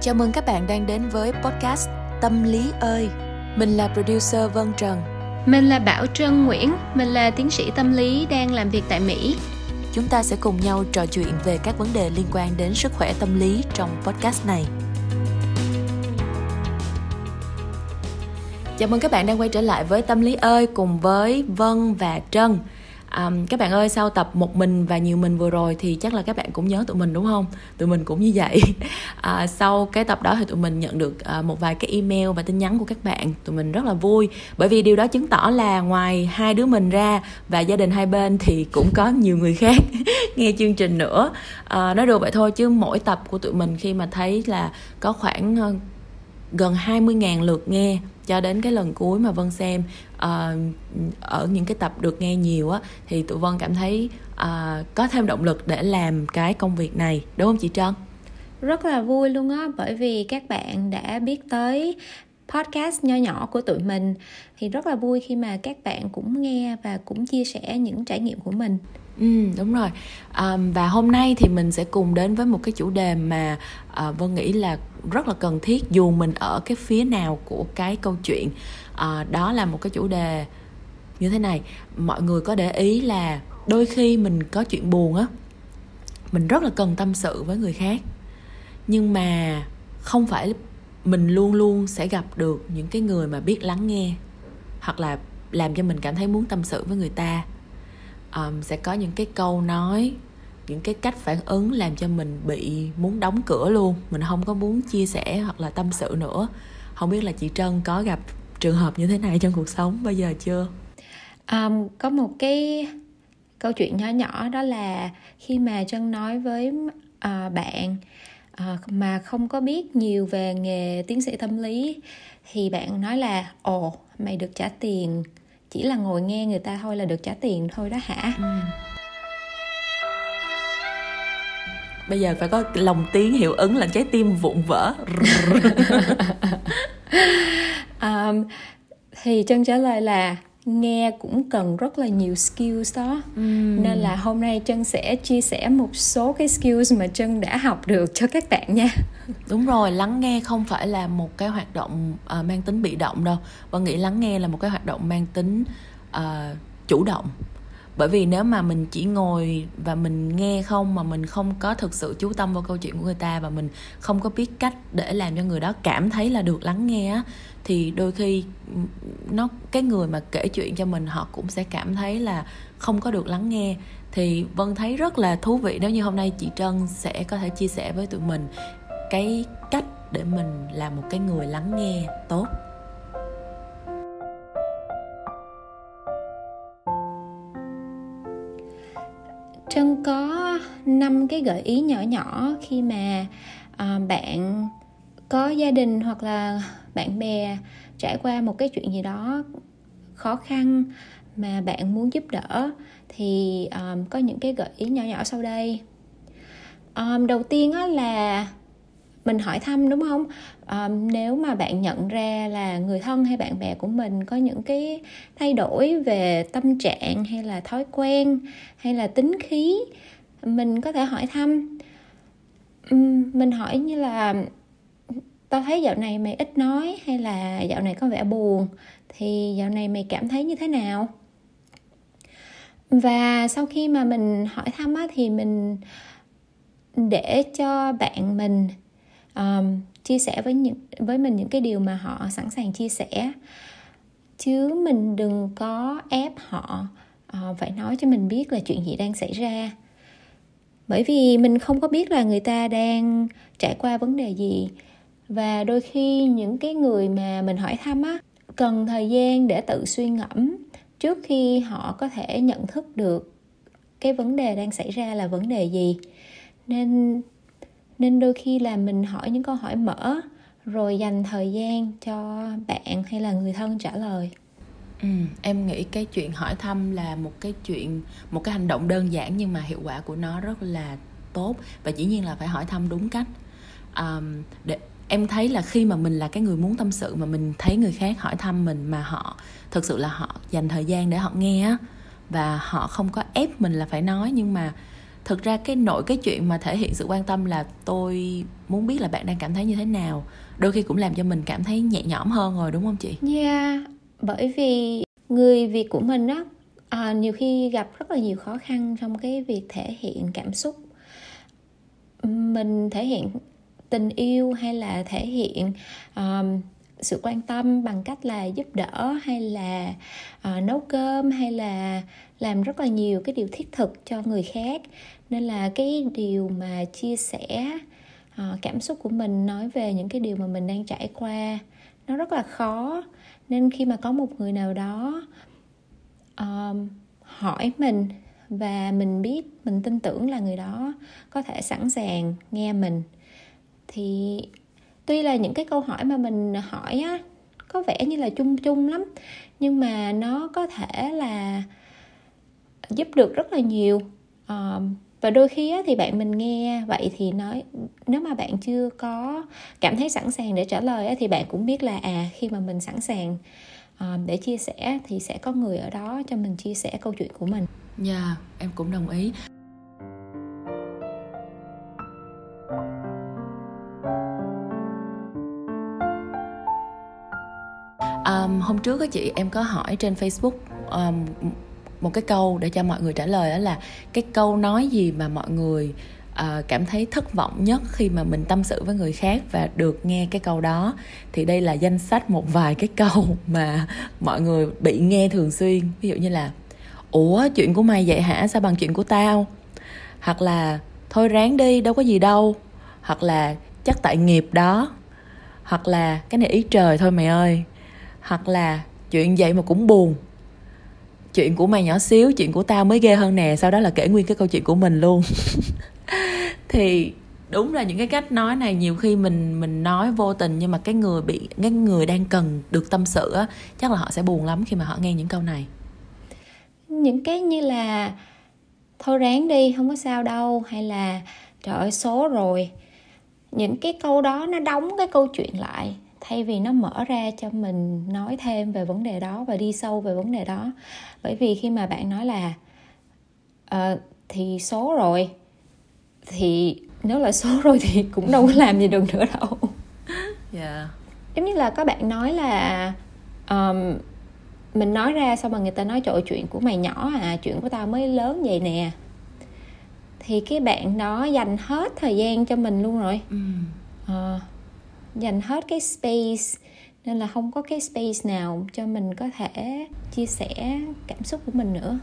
Chào mừng các bạn đang đến với podcast Tâm lý ơi. Mình là producer Vân Trần. Mình là Bảo Trân Nguyễn, mình là tiến sĩ tâm lý đang làm việc tại Mỹ. Chúng ta sẽ cùng nhau trò chuyện về các vấn đề liên quan đến sức khỏe tâm lý trong podcast này. Chào mừng các bạn đang quay trở lại với Tâm lý ơi cùng với Vân và Trân um, các bạn ơi sau tập một mình và nhiều mình vừa rồi thì chắc là các bạn cũng nhớ tụi mình đúng không? Tụi mình cũng như vậy. À, sau cái tập đó thì tụi mình nhận được uh, một vài cái email và tin nhắn của các bạn. Tụi mình rất là vui bởi vì điều đó chứng tỏ là ngoài hai đứa mình ra và gia đình hai bên thì cũng có nhiều người khác nghe chương trình nữa. À, nói đùa vậy thôi chứ mỗi tập của tụi mình khi mà thấy là có khoảng uh, gần 20.000 lượt nghe cho đến cái lần cuối mà Vân xem uh, ở những cái tập được nghe nhiều á thì tụi Vân cảm thấy uh, có thêm động lực để làm cái công việc này đúng không chị Trân? Rất là vui luôn á bởi vì các bạn đã biết tới podcast nho nhỏ của tụi mình. Thì rất là vui khi mà các bạn cũng nghe và cũng chia sẻ những trải nghiệm của mình. Ừ, đúng rồi. Um, và hôm nay thì mình sẽ cùng đến với một cái chủ đề mà uh, vân nghĩ là rất là cần thiết dù mình ở cái phía nào của cái câu chuyện à, đó là một cái chủ đề như thế này. Mọi người có để ý là đôi khi mình có chuyện buồn á mình rất là cần tâm sự với người khác. Nhưng mà không phải mình luôn luôn sẽ gặp được những cái người mà biết lắng nghe hoặc là làm cho mình cảm thấy muốn tâm sự với người ta. Um, sẽ có những cái câu nói những cái cách phản ứng làm cho mình bị muốn đóng cửa luôn. Mình không có muốn chia sẻ hoặc là tâm sự nữa. Không biết là chị trân có gặp trường hợp như thế này trong cuộc sống bao giờ chưa? Um, có một cái câu chuyện nhỏ nhỏ đó là khi mà trân nói với uh, bạn uh, mà không có biết nhiều về nghề tiến sĩ tâm lý thì bạn nói là ồ mày được trả tiền chỉ là ngồi nghe người ta thôi là được trả tiền thôi đó hả? Ừ. bây giờ phải có lòng tiếng hiệu ứng là trái tim vụn vỡ um, thì chân trả lời là nghe cũng cần rất là nhiều skills đó. Uhm. nên là hôm nay chân sẽ chia sẻ một số cái skills mà chân đã học được cho các bạn nha. Đúng rồi lắng nghe không phải là một cái hoạt động uh, mang tính bị động đâu. Và nghĩ lắng nghe là một cái hoạt động mang tính uh, chủ động bởi vì nếu mà mình chỉ ngồi và mình nghe không, mà mình không có thực sự chú tâm vào câu chuyện của người ta và mình không có biết cách để làm cho người đó cảm thấy là được lắng nghe á, thì đôi khi nó, cái người mà kể chuyện cho mình, họ cũng sẽ cảm thấy là không có được lắng nghe. Thì vân thấy rất là thú vị nếu như hôm nay chị trân sẽ có thể chia sẻ với tụi mình cái cách để mình là một cái người lắng nghe tốt. Trân có năm cái gợi ý nhỏ nhỏ khi mà à, bạn có gia đình hoặc là bạn bè trải qua một cái chuyện gì đó khó khăn mà bạn muốn giúp đỡ thì um, có những cái gợi ý nhỏ nhỏ sau đây. Um, đầu tiên á là mình hỏi thăm đúng không? Um, nếu mà bạn nhận ra là người thân hay bạn bè của mình có những cái thay đổi về tâm trạng hay là thói quen hay là tính khí mình có thể hỏi thăm. Um, mình hỏi như là tao thấy dạo này mày ít nói hay là dạo này có vẻ buồn thì dạo này mày cảm thấy như thế nào? Và sau khi mà mình hỏi thăm á, thì mình để cho bạn mình um, chia sẻ với những với mình những cái điều mà họ sẵn sàng chia sẻ. Chứ mình đừng có ép họ uh, phải nói cho mình biết là chuyện gì đang xảy ra. Bởi vì mình không có biết là người ta đang trải qua vấn đề gì. Và đôi khi những cái người mà mình hỏi thăm á cần thời gian để tự suy ngẫm trước khi họ có thể nhận thức được cái vấn đề đang xảy ra là vấn đề gì. Nên nên đôi khi là mình hỏi những câu hỏi mở rồi dành thời gian cho bạn hay là người thân trả lời. Ừ, em nghĩ cái chuyện hỏi thăm là một cái chuyện một cái hành động đơn giản nhưng mà hiệu quả của nó rất là tốt và dĩ nhiên là phải hỏi thăm đúng cách. Um, để em thấy là khi mà mình là cái người muốn tâm sự mà mình thấy người khác hỏi thăm mình mà họ thực sự là họ dành thời gian để họ nghe á và họ không có ép mình là phải nói nhưng mà thực ra cái nội cái chuyện mà thể hiện sự quan tâm là tôi muốn biết là bạn đang cảm thấy như thế nào. Đôi khi cũng làm cho mình cảm thấy nhẹ nhõm hơn rồi đúng không chị? Yeah bởi vì người việt của mình á à, nhiều khi gặp rất là nhiều khó khăn trong cái việc thể hiện cảm xúc. Mình thể hiện tình yêu hay là thể hiện um, sự quan tâm bằng cách là giúp đỡ hay là uh, nấu cơm hay là làm rất là nhiều cái điều thiết thực cho người khác nên là cái điều mà chia sẻ uh, cảm xúc của mình nói về những cái điều mà mình đang trải qua nó rất là khó. Nên khi mà có một người nào đó um, hỏi mình và mình biết mình tin tưởng là người đó có thể sẵn sàng nghe mình thì tuy là những cái câu hỏi mà mình hỏi á có vẻ như là chung chung lắm nhưng mà nó có thể là giúp được rất là nhiều. Um, và đôi khi á, thì bạn mình nghe vậy thì nói nếu mà bạn chưa có cảm thấy sẵn sàng để trả lời thì bạn cũng biết là à khi mà mình sẵn sàng ờ, để chia sẻ thì sẽ có người ở đó cho mình chia sẻ câu chuyện của mình. Dạ, yeah, em cũng đồng ý. um, hôm trước á chị em có hỏi trên facebook um, một cái câu để cho mọi người trả lời đó là cái câu nói gì mà mọi người uh, cảm thấy thất vọng nhất khi mà mình tâm sự với người khác và được nghe cái câu đó. Thì đây là danh sách một vài cái câu mà mọi người bị nghe thường xuyên. Ví dụ như là ủa chuyện của mày vậy hả? Sao bằng chuyện của tao? Hoặc là thôi ráng đi đâu có gì đâu. Hoặc là chắc tại nghiệp đó. Hoặc là cái này ý trời thôi mày ơi. Hoặc là chuyện vậy mà cũng buồn chuyện của mày nhỏ xíu, chuyện của tao mới ghê hơn nè, sau đó là kể nguyên cái câu chuyện của mình luôn. Thì đúng là những cái cách nói này, nhiều khi mình mình nói vô tình nhưng mà cái người bị, cái người đang cần được tâm sự á, chắc là họ sẽ buồn lắm khi mà họ nghe những câu này. Những cái như là, thôi ráng đi, không có sao đâu, hay là, trời ơi, số rồi. Những cái câu đó nó đóng cái câu chuyện lại thay vì nó mở ra cho mình nói thêm về vấn đề đó và đi sâu về vấn đề đó bởi vì khi mà bạn nói là uh, thì số rồi thì nếu là số rồi thì cũng đâu có làm gì được nữa đâu yeah. Dạ. giống như là có bạn nói là um, mình nói ra xong mà người ta nói trời chuyện của mày nhỏ à chuyện của tao mới lớn vậy nè thì cái bạn đó dành hết thời gian cho mình luôn rồi ừ. uh, dành hết cái space nên là không có cái space nào cho mình có thể chia sẻ cảm xúc của mình nữa.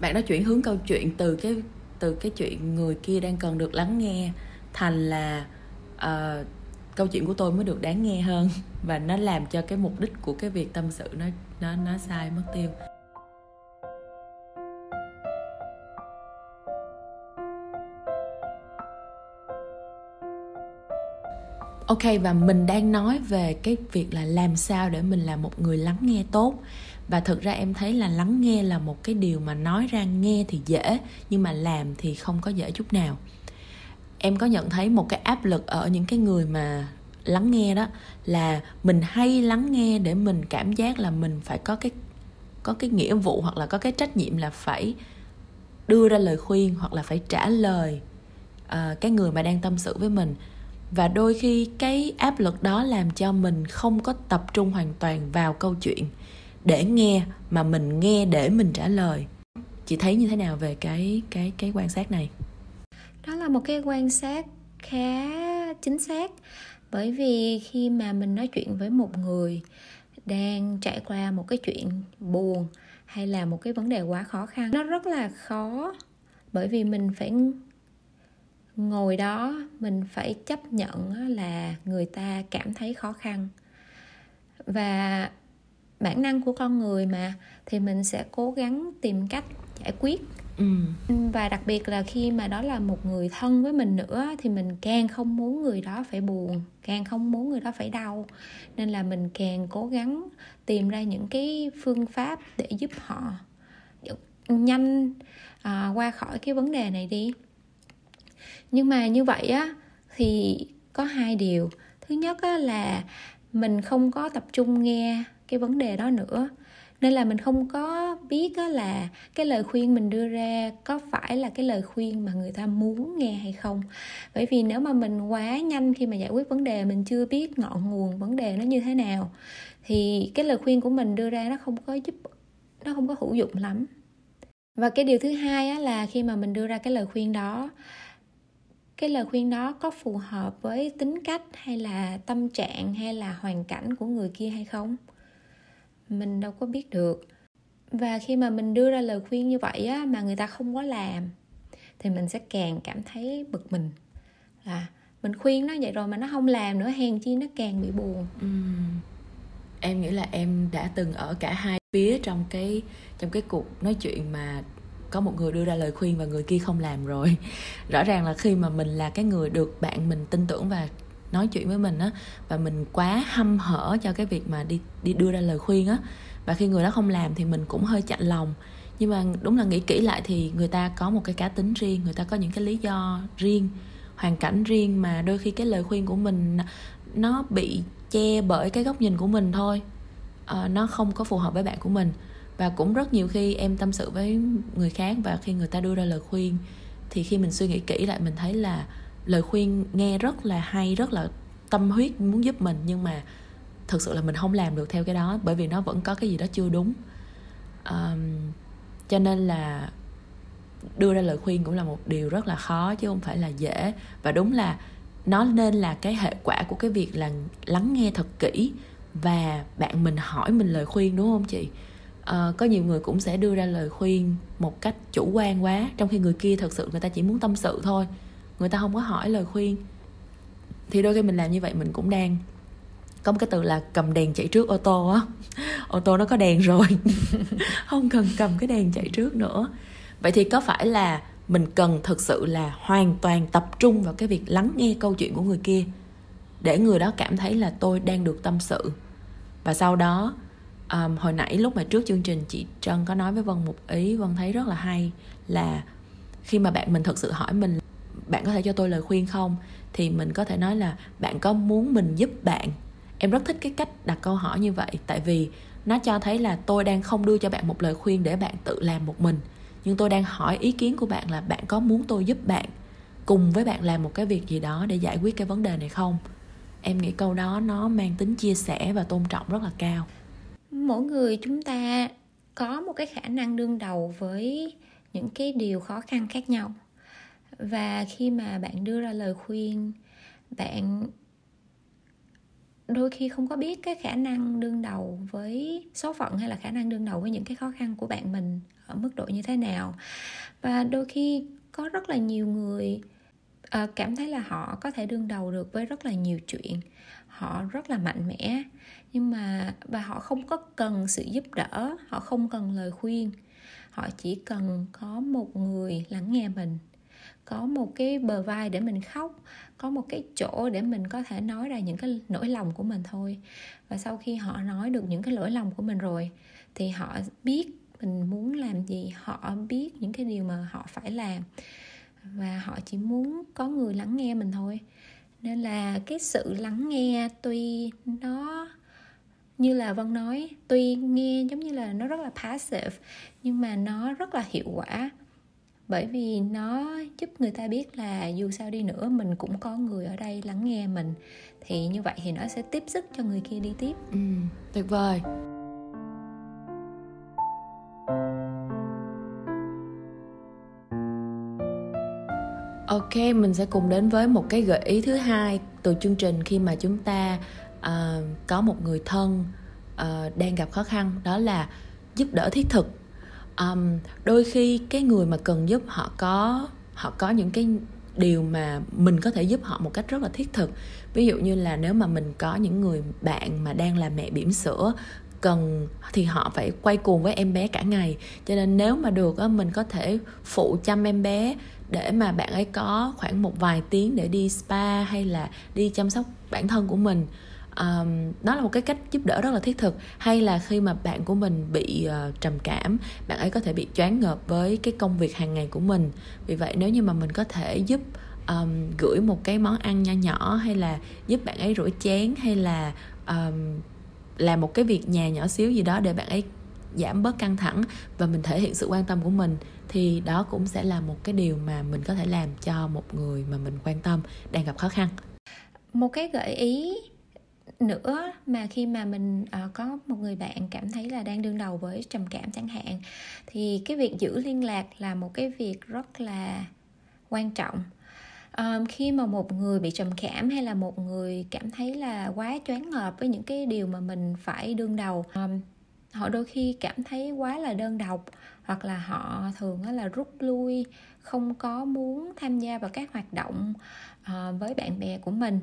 Bạn đã chuyển hướng câu chuyện từ cái từ cái chuyện người kia đang cần được lắng nghe thành là uh, câu chuyện của tôi mới được đáng nghe hơn và nó làm cho cái mục đích của cái việc tâm sự nó nó nó sai mất tiêu. Ok và mình đang nói về cái việc là làm sao để mình là một người lắng nghe tốt. Và thực ra em thấy là lắng nghe là một cái điều mà nói ra nghe thì dễ nhưng mà làm thì không có dễ chút nào. Em có nhận thấy một cái áp lực ở những cái người mà lắng nghe đó là mình hay lắng nghe để mình cảm giác là mình phải có cái có cái nghĩa vụ hoặc là có cái trách nhiệm là phải đưa ra lời khuyên hoặc là phải trả lời uh, cái người mà đang tâm sự với mình và đôi khi cái áp lực đó làm cho mình không có tập trung hoàn toàn vào câu chuyện để nghe mà mình nghe để mình trả lời. Chị thấy như thế nào về cái cái cái quan sát này? Đó là một cái quan sát khá chính xác. Bởi vì khi mà mình nói chuyện với một người đang trải qua một cái chuyện buồn hay là một cái vấn đề quá khó khăn, nó rất là khó. Bởi vì mình phải ngồi đó mình phải chấp nhận là người ta cảm thấy khó khăn. Và bản năng của con người mà thì mình sẽ cố gắng tìm cách giải quyết. Ừ. và đặc biệt là khi mà đó là một người thân với mình nữa thì mình càng không muốn người đó phải buồn càng không muốn người đó phải đau. Nên là mình càng cố gắng tìm ra những cái phương pháp để giúp họ nhanh à, qua khỏi cái vấn đề này đi nhưng mà như vậy á thì có hai điều. Thứ nhất á là mình không có tập trung nghe cái vấn đề đó nữa. Nên là mình không có biết là cái lời khuyên mình đưa ra có phải là cái lời khuyên mà người ta muốn nghe hay không. Bởi vì nếu mà mình quá nhanh khi mà giải quyết vấn đề mình chưa biết ngọn nguồn vấn đề nó như thế nào thì cái lời khuyên của mình đưa ra nó không có giúp nó không có hữu dụng lắm. Và cái điều thứ hai á, là khi mà mình đưa ra cái lời khuyên đó cái lời khuyên đó có phù hợp với tính cách hay là tâm trạng hay là hoàn cảnh của người kia hay không? Mình đâu có biết được. Và khi mà mình đưa ra lời khuyên như vậy á, mà người ta không có làm, thì mình sẽ càng cảm thấy bực mình. Là mình khuyên nó vậy rồi mà nó không làm nữa, hèn chi nó càng bị buồn. Ừ. em nghĩ là em đã từng ở cả hai phía trong cái trong cái cuộc nói chuyện mà có một người đưa ra lời khuyên và người kia không làm rồi. Rõ ràng là khi mà mình là cái người được bạn mình tin tưởng và nói chuyện với mình á và mình quá hăm hở cho cái việc mà đi đi đưa ra lời khuyên á và khi người đó không làm thì mình cũng hơi chạnh lòng. Nhưng mà đúng là nghĩ kỹ lại thì người ta có một cái cá tính riêng người ta có những cái lý do riêng hoàn cảnh riêng mà đôi khi cái lời khuyên của mình nó bị che bởi cái góc nhìn của mình thôi. À, nó không có phù hợp với bạn của mình và cũng rất nhiều khi em tâm sự với người khác và khi người ta đưa ra lời khuyên thì khi mình suy nghĩ kỹ lại mình thấy là lời khuyên nghe rất là hay rất là tâm huyết muốn giúp mình nhưng mà thực sự là mình không làm được theo cái đó bởi vì nó vẫn có cái gì đó chưa đúng. Um, cho nên là đưa ra lời khuyên cũng là một điều rất là khó chứ không phải là dễ. Và đúng là nó nên là cái hệ quả của cái việc là lắng nghe thật kỹ và bạn mình hỏi mình lời khuyên đúng không chị? Uh, có nhiều người cũng sẽ đưa ra lời khuyên một cách chủ quan quá trong khi người kia thật sự người ta chỉ muốn tâm sự thôi. Người ta không có hỏi lời khuyên. Thì đôi khi mình làm như vậy mình cũng đang có một cái từ là cầm đèn chạy trước ô tô á. Ô tô nó có đèn rồi. Không cần cầm cái đèn chạy trước nữa. Vậy thì có phải là mình cần thực sự là hoàn toàn tập trung vào cái việc lắng nghe câu chuyện của người kia để người đó cảm thấy là tôi đang được tâm sự? Và sau đó um, hồi nãy lúc mà trước chương trình chị trân có nói với vân một ý vân thấy rất là hay là khi mà bạn mình thực sự hỏi mình bạn có thể cho tôi lời khuyên không thì mình có thể nói là bạn có muốn mình giúp bạn. Em rất thích cái cách đặt câu hỏi như vậy tại vì nó cho thấy là tôi đang không đưa cho bạn một lời khuyên để bạn tự làm một mình nhưng tôi đang hỏi ý kiến của bạn là bạn có muốn tôi giúp bạn cùng với bạn làm một cái việc gì đó để giải quyết cái vấn đề này không? Em nghĩ câu đó nó mang tính chia sẻ và tôn trọng rất là cao mỗi người chúng ta có một cái khả năng đương đầu với những cái điều khó khăn khác nhau. Và khi mà bạn đưa ra lời khuyên, bạn đôi khi không có biết cái khả năng đương đầu với số phận hay là khả năng đương đầu với những cái khó khăn của bạn mình ở mức độ như thế nào. Và đôi khi có rất là nhiều người Ờ, cảm thấy là họ có thể đương đầu được với rất là nhiều chuyện. Họ rất là mạnh mẽ, nhưng mà, và họ không có cần sự giúp đỡ, họ không cần lời khuyên. Họ chỉ cần có một người lắng nghe mình, có một cái bờ vai để mình khóc, có một cái chỗ để mình có thể nói ra những cái nỗi lòng của mình thôi. Và sau khi họ nói được những cái nỗi lòng của mình rồi, thì họ biết mình muốn làm gì, họ biết những cái điều mà họ phải làm và họ chỉ muốn có người lắng nghe mình thôi. Nên là cái sự lắng nghe tuy nó như là vân nói tuy nghe giống như là nó rất là passive nhưng mà nó rất là hiệu quả. Bởi vì nó giúp người ta biết là dù sao đi nữa mình cũng có người ở đây lắng nghe mình. Thì như vậy thì nó sẽ tiếp sức cho người kia đi tiếp. Ừ, tuyệt vời. Ok, mình sẽ cùng đến với một cái gợi ý thứ hai từ chương trình khi mà chúng ta uh, có một người thân uh, đang gặp khó khăn đó là giúp đỡ thiết thực. Um, đôi khi cái người mà cần giúp họ có họ có những cái điều mà mình có thể giúp họ một cách rất là thiết thực. Ví dụ như là nếu mà mình có những người bạn mà đang là mẹ bỉm sữa cần thì họ phải quay cuồng với em bé cả ngày. Cho nên nếu mà được mình có thể phụ chăm em bé để mà bạn ấy có khoảng một vài tiếng để đi spa hay là đi chăm sóc bản thân của mình. Um, đó là một cái cách giúp đỡ rất là thiết thực. Hay là khi mà bạn của mình bị uh, trầm cảm bạn ấy có thể bị choáng ngợp với cái công việc hàng ngày của mình. Vì vậy nếu như mà mình có thể giúp um, gửi một cái món ăn nho nhỏ hay là giúp bạn ấy rửa chén hay là um, làm một cái việc nhà nhỏ xíu gì đó để bạn ấy giảm bớt căng thẳng và mình thể hiện sự quan tâm của mình thì đó cũng sẽ là một cái điều mà mình có thể làm cho một người mà mình quan tâm đang gặp khó khăn. Một cái gợi ý nữa mà khi mà mình uh, có một người bạn cảm thấy là đang đương đầu với trầm cảm chẳng hạn thì cái việc giữ liên lạc là một cái việc rất là quan trọng. Um, khi mà một người bị trầm cảm hay là một người cảm thấy là quá choáng ngợp với những cái điều mà mình phải đương đầu um, họ đôi khi cảm thấy quá là đơn độc hoặc là họ thường là rút lui không có muốn tham gia vào các hoạt động ờ, với bạn bè của mình.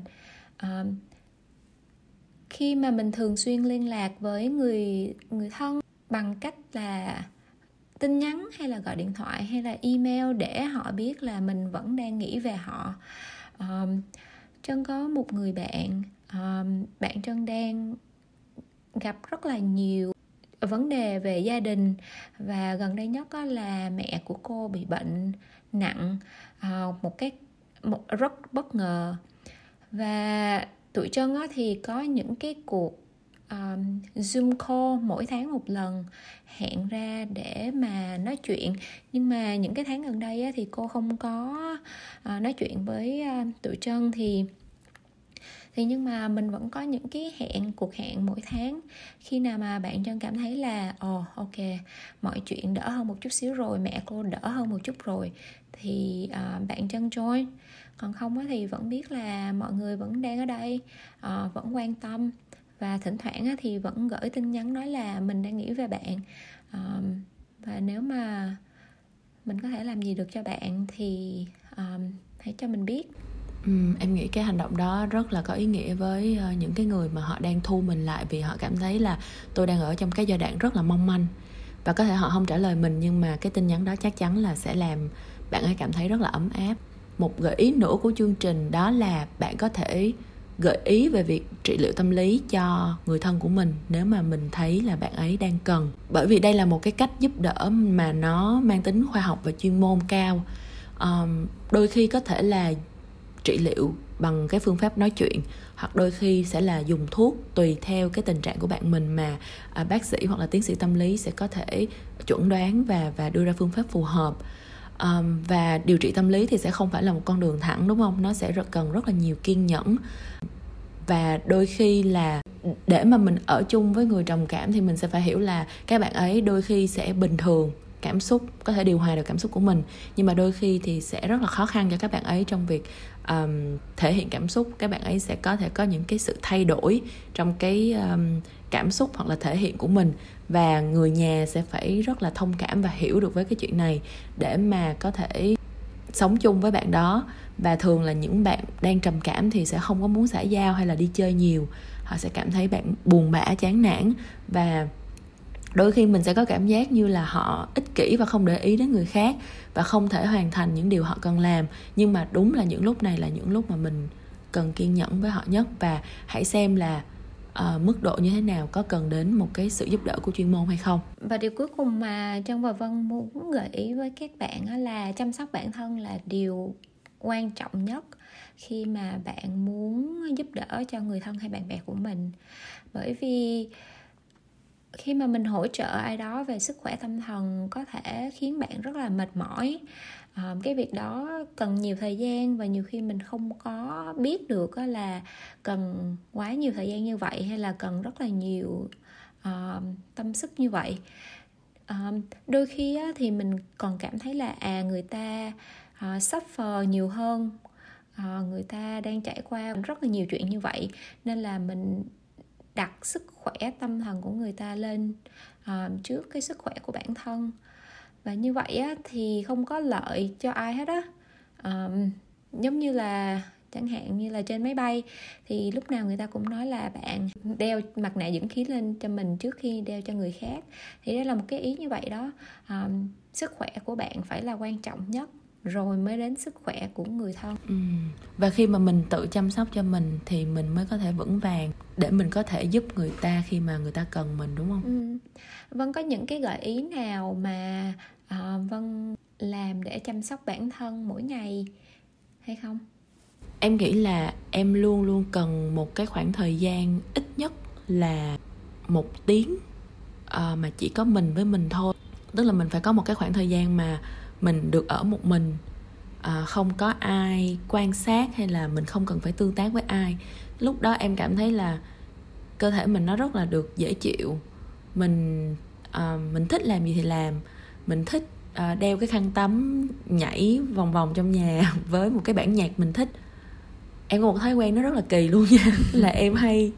Ờ, khi mà mình thường xuyên liên lạc với người người thân bằng cách là tin nhắn hay là gọi điện thoại hay là email để họ biết là mình vẫn đang nghĩ về họ. Um, trân có một người bạn um, bạn trân đang gặp rất là nhiều vấn đề về gia đình. Và gần đây nhất là mẹ của cô bị bệnh nặng à, một cái một rất bất ngờ. Và tụi trân thì có những cái cuộc um, zoom call mỗi tháng một lần hẹn ra để mà nói chuyện. Nhưng mà những cái tháng gần đây á, thì cô không có uh, nói chuyện với uh, tụi trân thì thì nhưng mà mình vẫn có những cái hẹn cuộc hẹn mỗi tháng. Khi nào mà bạn chân cảm thấy là ồ oh, ok mọi chuyện đỡ hơn một chút xíu rồi mẹ cô đỡ hơn một chút rồi thì uh, bạn chân join. Còn không thì vẫn biết là mọi người vẫn đang ở đây uh, vẫn quan tâm. Và thỉnh thoảng thì vẫn gửi tin nhắn nói là mình đang nghĩ về bạn. Uh, và nếu mà mình có thể làm gì được cho bạn thì um, hãy cho mình biết. Um, em nghĩ cái hành động đó rất là có ý nghĩa với uh, những cái người mà họ đang thu mình lại vì họ cảm thấy là tôi đang ở trong cái giai đoạn rất là mong manh. Và có thể họ không trả lời mình nhưng mà cái tin nhắn đó chắc chắn là sẽ làm bạn ấy cảm thấy rất là ấm áp. Một gợi ý nữa của chương trình đó là bạn có thể gợi ý về việc trị liệu tâm lý cho người thân của mình nếu mà mình thấy là bạn ấy đang cần. Bởi vì đây là một cái cách giúp đỡ mà nó mang tính khoa học và chuyên môn cao. Um, đôi khi có thể là trị liệu bằng cái phương pháp nói chuyện hoặc đôi khi sẽ là dùng thuốc tùy theo cái tình trạng của bạn mình mà à, bác sĩ hoặc là tiến sĩ tâm lý sẽ có thể chuẩn đoán và và đưa ra phương pháp phù hợp. Um, và điều trị tâm lý thì sẽ không phải là một con đường thẳng đúng không? Nó sẽ rất cần rất là nhiều kiên nhẫn. Và đôi khi là để mà mình ở chung với người trầm cảm thì mình sẽ phải hiểu là các bạn ấy đôi khi sẽ bình thường cảm xúc có thể điều hòa được cảm xúc của mình. Nhưng mà đôi khi thì sẽ rất là khó khăn cho các bạn ấy trong việc um, thể hiện cảm xúc. Các bạn ấy sẽ có thể có những cái sự thay đổi trong cái um, cảm xúc hoặc là thể hiện của mình. Và người nhà sẽ phải rất là thông cảm và hiểu được với cái chuyện này để mà có thể sống chung với bạn đó. Và thường là những bạn đang trầm cảm thì sẽ không có muốn xã giao hay là đi chơi nhiều. Họ sẽ cảm thấy bạn buồn bã chán nản. Và đôi khi mình sẽ có cảm giác như là họ ích kỷ và không để ý đến người khác và không thể hoàn thành những điều họ cần làm. Nhưng mà đúng là những lúc này là những lúc mà mình cần kiên nhẫn với họ nhất. Và hãy xem là uh, mức độ như thế nào có cần đến một cái sự giúp đỡ của chuyên môn hay không. Và điều cuối cùng mà trân và vân muốn gợi ý với các bạn là chăm sóc bản thân là điều quan trọng nhất khi mà bạn muốn giúp đỡ cho người thân hay bạn bè của mình. Bởi vì khi mà mình hỗ trợ ai đó về sức khỏe tâm thần có thể khiến bạn rất là mệt mỏi. À, cái việc đó cần nhiều thời gian và nhiều khi mình không có biết được là cần quá nhiều thời gian như vậy hay là cần rất là nhiều uh, tâm sức như vậy. À, đôi khi á, thì mình còn cảm thấy là à người ta uh, suffer nhiều hơn. À, người ta đang trải qua rất là nhiều chuyện như vậy nên là mình đặt sức khỏe tâm thần của người ta lên uh, trước cái sức khỏe của bản thân. Và như vậy á, thì không có lợi cho ai hết á. Um, giống như là chẳng hạn như là trên máy bay thì lúc nào người ta cũng nói là bạn đeo mặt nạ dưỡng khí lên cho mình trước khi đeo cho người khác. Thì đây là một cái ý như vậy đó. Um, sức khỏe của bạn phải là quan trọng nhất rồi mới đến sức khỏe của người thân ừ. và khi mà mình tự chăm sóc cho mình thì mình mới có thể vững vàng để mình có thể giúp người ta khi mà người ta cần mình đúng không ừ. vân có những cái gợi ý nào mà uh, vân làm để chăm sóc bản thân mỗi ngày hay không em nghĩ là em luôn luôn cần một cái khoảng thời gian ít nhất là một tiếng uh, mà chỉ có mình với mình thôi tức là mình phải có một cái khoảng thời gian mà mình được ở một mình à, không có ai quan sát hay là mình không cần phải tương tác với ai. Lúc đó em cảm thấy là cơ thể mình nó rất là được dễ chịu. Mình à, mình thích làm gì thì làm. Mình thích à, đeo cái khăn tắm nhảy vòng vòng trong nhà với một cái bản nhạc mình thích em có một thói quen nó rất là kỳ luôn nha. Là em hay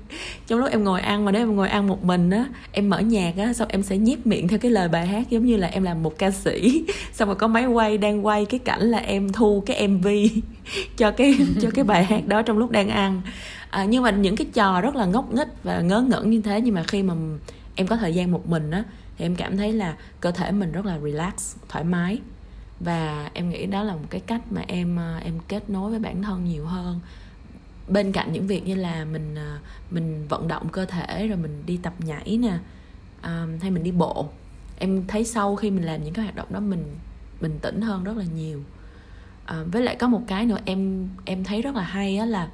trong lúc em ngồi ăn mà nếu em ngồi ăn một mình á em mở nhạc á xong em sẽ nhép miệng theo cái lời bài hát giống như là em làm một ca sĩ. Xong rồi có máy quay đang quay cái cảnh là em thu cái mv cho cái cho cái bài hát đó trong lúc đang ăn. À, nhưng mà những cái trò rất là ngốc nghếch và ngớ ngẩn như thế nhưng mà khi mà em có thời gian một mình á thì em cảm thấy là cơ thể mình rất là relax thoải mái. Và em nghĩ đó là một cái cách mà em à, em kết nối với bản thân nhiều hơn bên cạnh những việc như là mình à, mình vận động cơ thể rồi mình đi tập nhảy nè um, hay mình đi bộ em thấy sau khi mình làm những cái hoạt động đó mình bình tĩnh hơn rất là nhiều. À, với lại có một cái nữa em em thấy rất là hay á là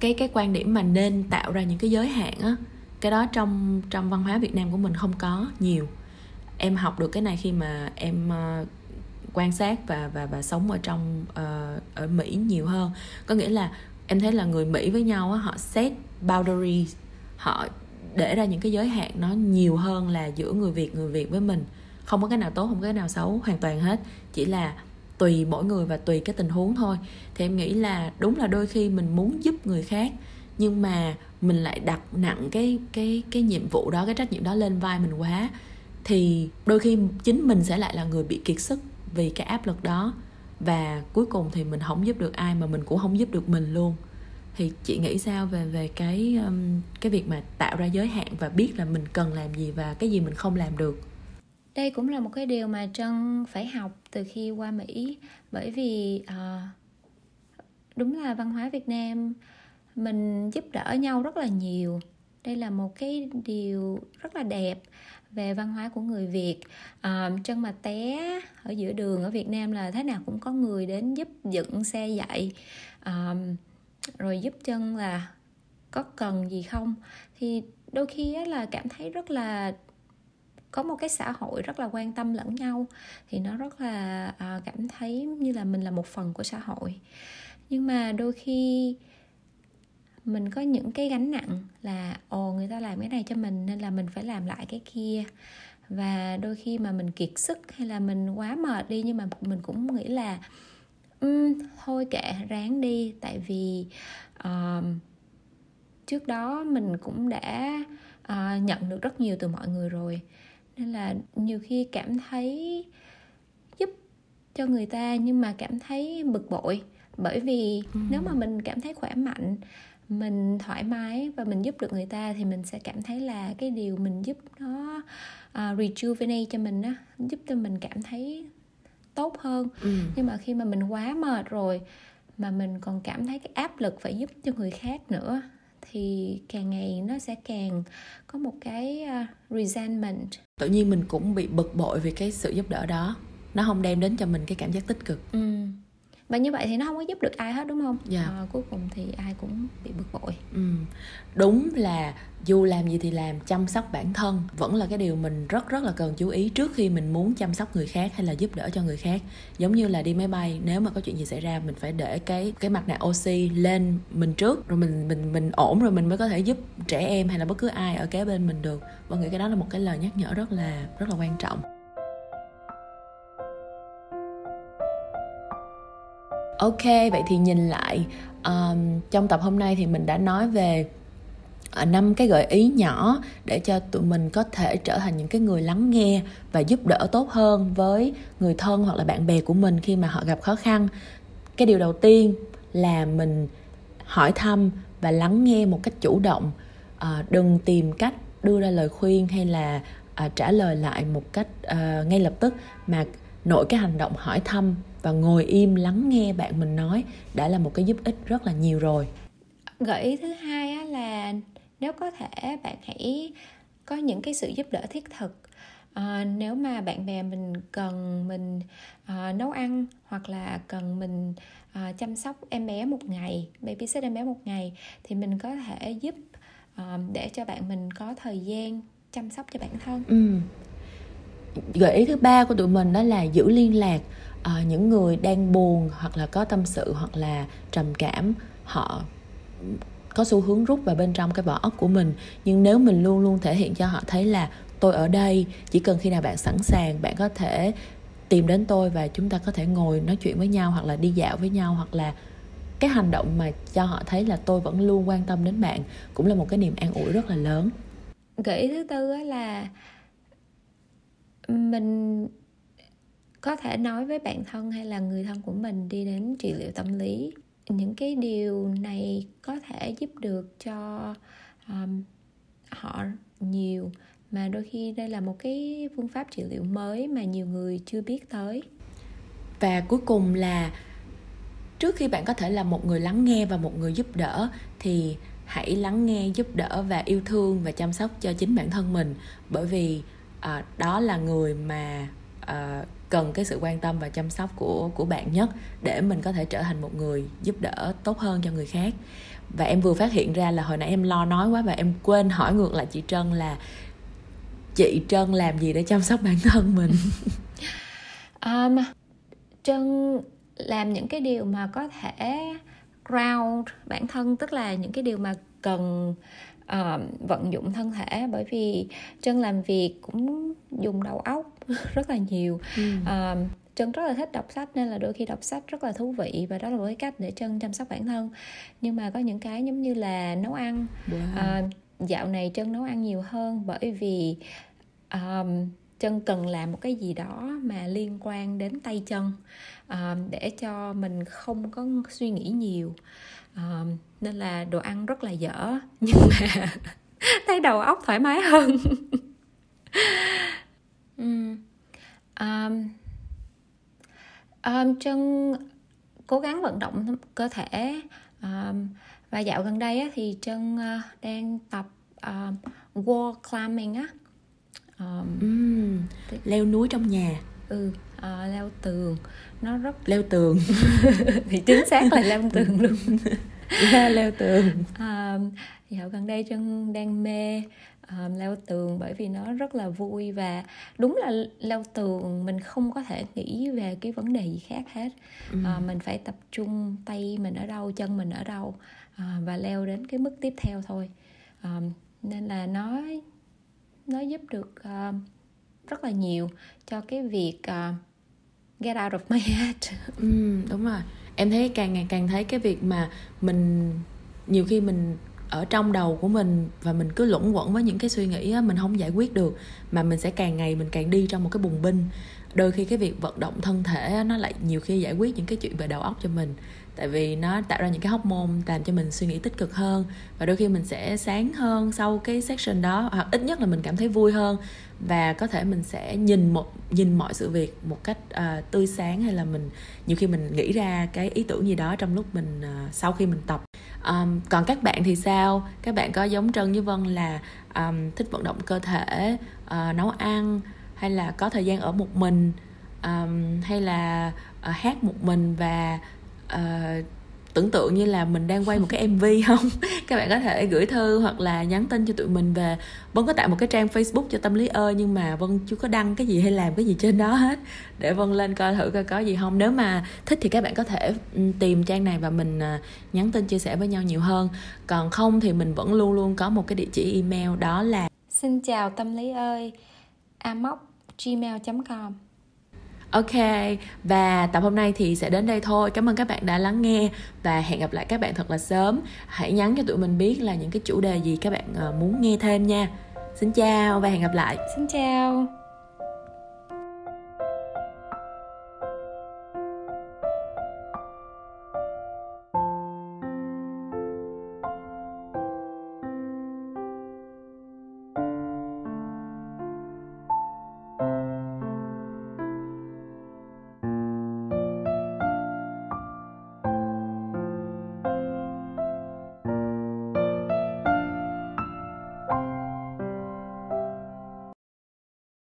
cái cái quan điểm mà nên tạo ra những cái giới hạn á cái đó trong trong văn hóa Việt Nam của mình không có nhiều. Em học được cái này khi mà em uh, quan sát và và và sống ở trong uh, ở Mỹ nhiều hơn. Có nghĩa là em thấy là người Mỹ với nhau á, họ set boundaries. Họ để ra những cái giới hạn nó nhiều hơn là giữa người Việt người Việt với mình. Không có cái nào tốt không có cái nào xấu hoàn toàn hết. Chỉ là tùy mỗi người và tùy cái tình huống thôi. Thì em nghĩ là đúng là đôi khi mình muốn giúp người khác nhưng mà mình lại đặt nặng cái cái cái nhiệm vụ đó cái trách nhiệm đó lên vai mình quá thì đôi khi chính mình sẽ lại là người bị kiệt sức vì cái áp lực đó và cuối cùng thì mình không giúp được ai mà mình cũng không giúp được mình luôn. Thì chị nghĩ sao về về cái um, cái việc mà tạo ra giới hạn và biết là mình cần làm gì và cái gì mình không làm được? Đây cũng là một cái điều mà trân phải học từ khi qua mỹ. Bởi vì uh, đúng là văn hóa việt nam mình giúp đỡ nhau rất là nhiều. Đây là một cái điều rất là đẹp về văn hóa của người việt. Ờ, à, chân mà té ở giữa đường ở việt nam là thế nào? Cũng có người đến giúp dựng xe dậy à, ờ, rồi giúp chân là có cần gì không? Thì đôi khi là cảm thấy rất là có một cái xã hội rất là quan tâm lẫn nhau. Thì nó rất là à, cảm thấy như là mình là một phần của xã hội. Nhưng mà đôi khi mình có những cái gánh nặng là ồ người ta làm cái này cho mình nên là mình phải làm lại cái kia. Và đôi khi mà mình kiệt sức hay là mình quá mệt đi nhưng mà mình cũng nghĩ là um, thôi kệ ráng đi. Tại vì uh, trước đó mình cũng đã uh, nhận được rất nhiều từ mọi người rồi. Nên là nhiều khi cảm thấy giúp cho người ta nhưng mà cảm thấy bực bội. Bởi vì ừ. nếu mà mình cảm thấy khỏe mạnh mình thoải mái và mình giúp được người ta thì mình sẽ cảm thấy là cái điều mình giúp nó uh, rejuvenate cho mình á giúp cho mình cảm thấy tốt hơn. Ừ. nhưng mà khi mà mình quá mệt rồi mà mình còn cảm thấy cái áp lực phải giúp cho người khác nữa thì càng ngày nó sẽ càng có một cái uh, resentment. Tự nhiên mình cũng bị bực bội vì cái sự giúp đỡ đó. Nó không đem đến cho mình cái cảm giác tích cực. Ừ và như vậy thì nó không có giúp được ai hết đúng không yeah. Dạ. à, cuối cùng thì ai cũng bị bực bội ừ. đúng là dù làm gì thì làm chăm sóc bản thân vẫn là cái điều mình rất rất là cần chú ý trước khi mình muốn chăm sóc người khác hay là giúp đỡ cho người khác giống như là đi máy bay nếu mà có chuyện gì xảy ra mình phải để cái cái mặt nạ oxy lên mình trước rồi mình mình mình ổn rồi mình mới có thể giúp trẻ em hay là bất cứ ai ở kế bên mình được và nghĩ cái đó là một cái lời nhắc nhở rất là rất là quan trọng ok vậy thì nhìn lại um, trong tập hôm nay thì mình đã nói về à, năm cái gợi ý nhỏ để cho tụi mình có thể trở thành những cái người lắng nghe và giúp đỡ tốt hơn với người thân hoặc là bạn bè của mình khi mà họ gặp khó khăn. Cái điều đầu tiên là mình hỏi thăm và lắng nghe một cách chủ động. À, đừng tìm cách đưa ra lời khuyên hay là à, trả lời lại một cách à, ngay lập tức mà nội cái hành động hỏi thăm và ngồi im lắng nghe bạn mình nói đã là một cái giúp ích rất là nhiều rồi. Gợi ý thứ hai á, là nếu có thể bạn hãy có những cái sự giúp đỡ thiết thực. À, nếu mà bạn bè mình cần mình à, nấu ăn hoặc là cần mình à, chăm sóc em bé một ngày babysit em bé một ngày thì mình có thể giúp à, để cho bạn mình có thời gian chăm sóc cho bản thân. Ừ. gợi ý thứ ba của tụi mình đó là giữ liên lạc à, những người đang buồn hoặc là có tâm sự hoặc là trầm cảm họ có xu hướng rút vào bên trong cái vỏ ốc của mình. Nhưng nếu mình luôn luôn thể hiện cho họ thấy là tôi ở đây chỉ cần khi nào bạn sẵn sàng bạn có thể tìm đến tôi và chúng ta có thể ngồi nói chuyện với nhau hoặc là đi dạo với nhau. Hoặc là cái hành động mà cho họ thấy là tôi vẫn luôn quan tâm đến bạn cũng là một cái niềm an ủi rất là lớn. Gợi ý thứ tư là mình có thể nói với bạn thân hay là người thân của mình đi đến trị liệu tâm lý. Những cái điều này có thể giúp được cho um, họ nhiều mà đôi khi đây là một cái phương pháp trị liệu mới mà nhiều người chưa biết tới. Và cuối cùng là trước khi bạn có thể là một người lắng nghe và một người giúp đỡ thì hãy lắng nghe giúp đỡ và yêu thương và chăm sóc cho chính bản thân mình. Bởi vì uh, đó là người mà uh, cần cái sự quan tâm và chăm sóc của của bạn nhất để mình có thể trở thành một người giúp đỡ tốt hơn cho người khác. Và em vừa phát hiện ra là hồi nãy em lo nói quá và em quên hỏi ngược lại chị Trân là chị Trân làm gì để chăm sóc bản thân mình? Um, Trân làm những cái điều mà có thể ground bản thân tức là những cái điều mà cần uh, vận dụng thân thể. Bởi vì Trân làm việc cũng dùng đầu óc rất là nhiều. Ừ. uh, Trân rất là thích đọc sách nên là đôi khi đọc sách rất là thú vị và đó là một cái cách để Trân chăm sóc bản thân. Nhưng mà có những cái giống như là nấu ăn. Wow. uh, dạo này Trân nấu ăn nhiều hơn bởi vì um, Trân cần làm một cái gì đó mà liên quan đến tay chân um, để cho mình không có suy nghĩ nhiều. Um, nên là đồ ăn rất là dở nhưng mà thấy đầu óc thoải mái hơn um, um, um, Trân cố gắng vận động cơ thể um, và dạo gần đây á, thì Trân uh, đang tập um, wall climbing á. Um, uhm, leo núi trong nhà. Ừ uh, leo tường. Nó rất leo tường. Thì chính xác là leo tường luôn. Yeah, leo tường. Uh, dạo gần đây chân đang mê um, leo tường bởi vì nó rất là vui và đúng là leo tường mình không có thể nghĩ về cái vấn đề gì khác hết. Ừ. uh, mình phải tập trung tay mình ở đâu chân mình ở đâu uh, và leo đến cái mức tiếp theo thôi. Um, nên là nó nó giúp được uh, rất là nhiều cho cái việc uh, get out of my head. Ừ, đúng rồi. Em thấy càng ngày càng thấy cái việc mà mình nhiều khi mình ở trong đầu của mình và mình cứ luẩn quẩn với những cái suy nghĩ mình không giải quyết được mà mình sẽ càng ngày mình càng đi trong một cái bùng binh. Đôi khi cái việc vận động thân thể nó lại nhiều khi giải quyết những cái chuyện về đầu óc cho mình tại vì nó tạo ra những cái hormone làm cho mình suy nghĩ tích cực hơn và đôi khi mình sẽ sáng hơn sau cái section đó hoặc ít nhất là mình cảm thấy vui hơn và có thể mình sẽ nhìn một nhìn mọi sự việc một cách uh, tươi sáng hay là mình nhiều khi mình nghĩ ra cái ý tưởng gì đó trong lúc mình uh, sau khi mình tập um, còn các bạn thì sao? Các bạn có giống trân với vân là um, thích vận động cơ thể uh, nấu ăn hay là có thời gian ở một mình um, hay là uh, hát một mình và uh, tưởng tượng như là mình đang quay một cái mv không? Các bạn có thể gửi thư hoặc là nhắn tin cho tụi mình về vân có tạo một cái trang facebook cho tâm lý ơi, nhưng mà vân chưa có đăng cái gì hay làm cái gì trên đó hết. Để vân lên coi thử coi có gì không. Nếu mà thích thì các bạn có thể tìm trang này và mình à, nhắn tin chia sẻ với nhau nhiều hơn. Còn không thì mình vẫn luôn luôn có một cái địa chỉ email đó là xin chào tâm lý ơi amoc gmail com. Ok, và tập hôm nay thì sẽ đến đây thôi. Cảm ơn các bạn đã lắng nghe và hẹn gặp lại các bạn thật là sớm. Hãy nhắn cho tụi mình biết là những cái chủ đề gì các bạn ờ, muốn nghe thêm nha. Xin chào và hẹn gặp lại. Xin chào.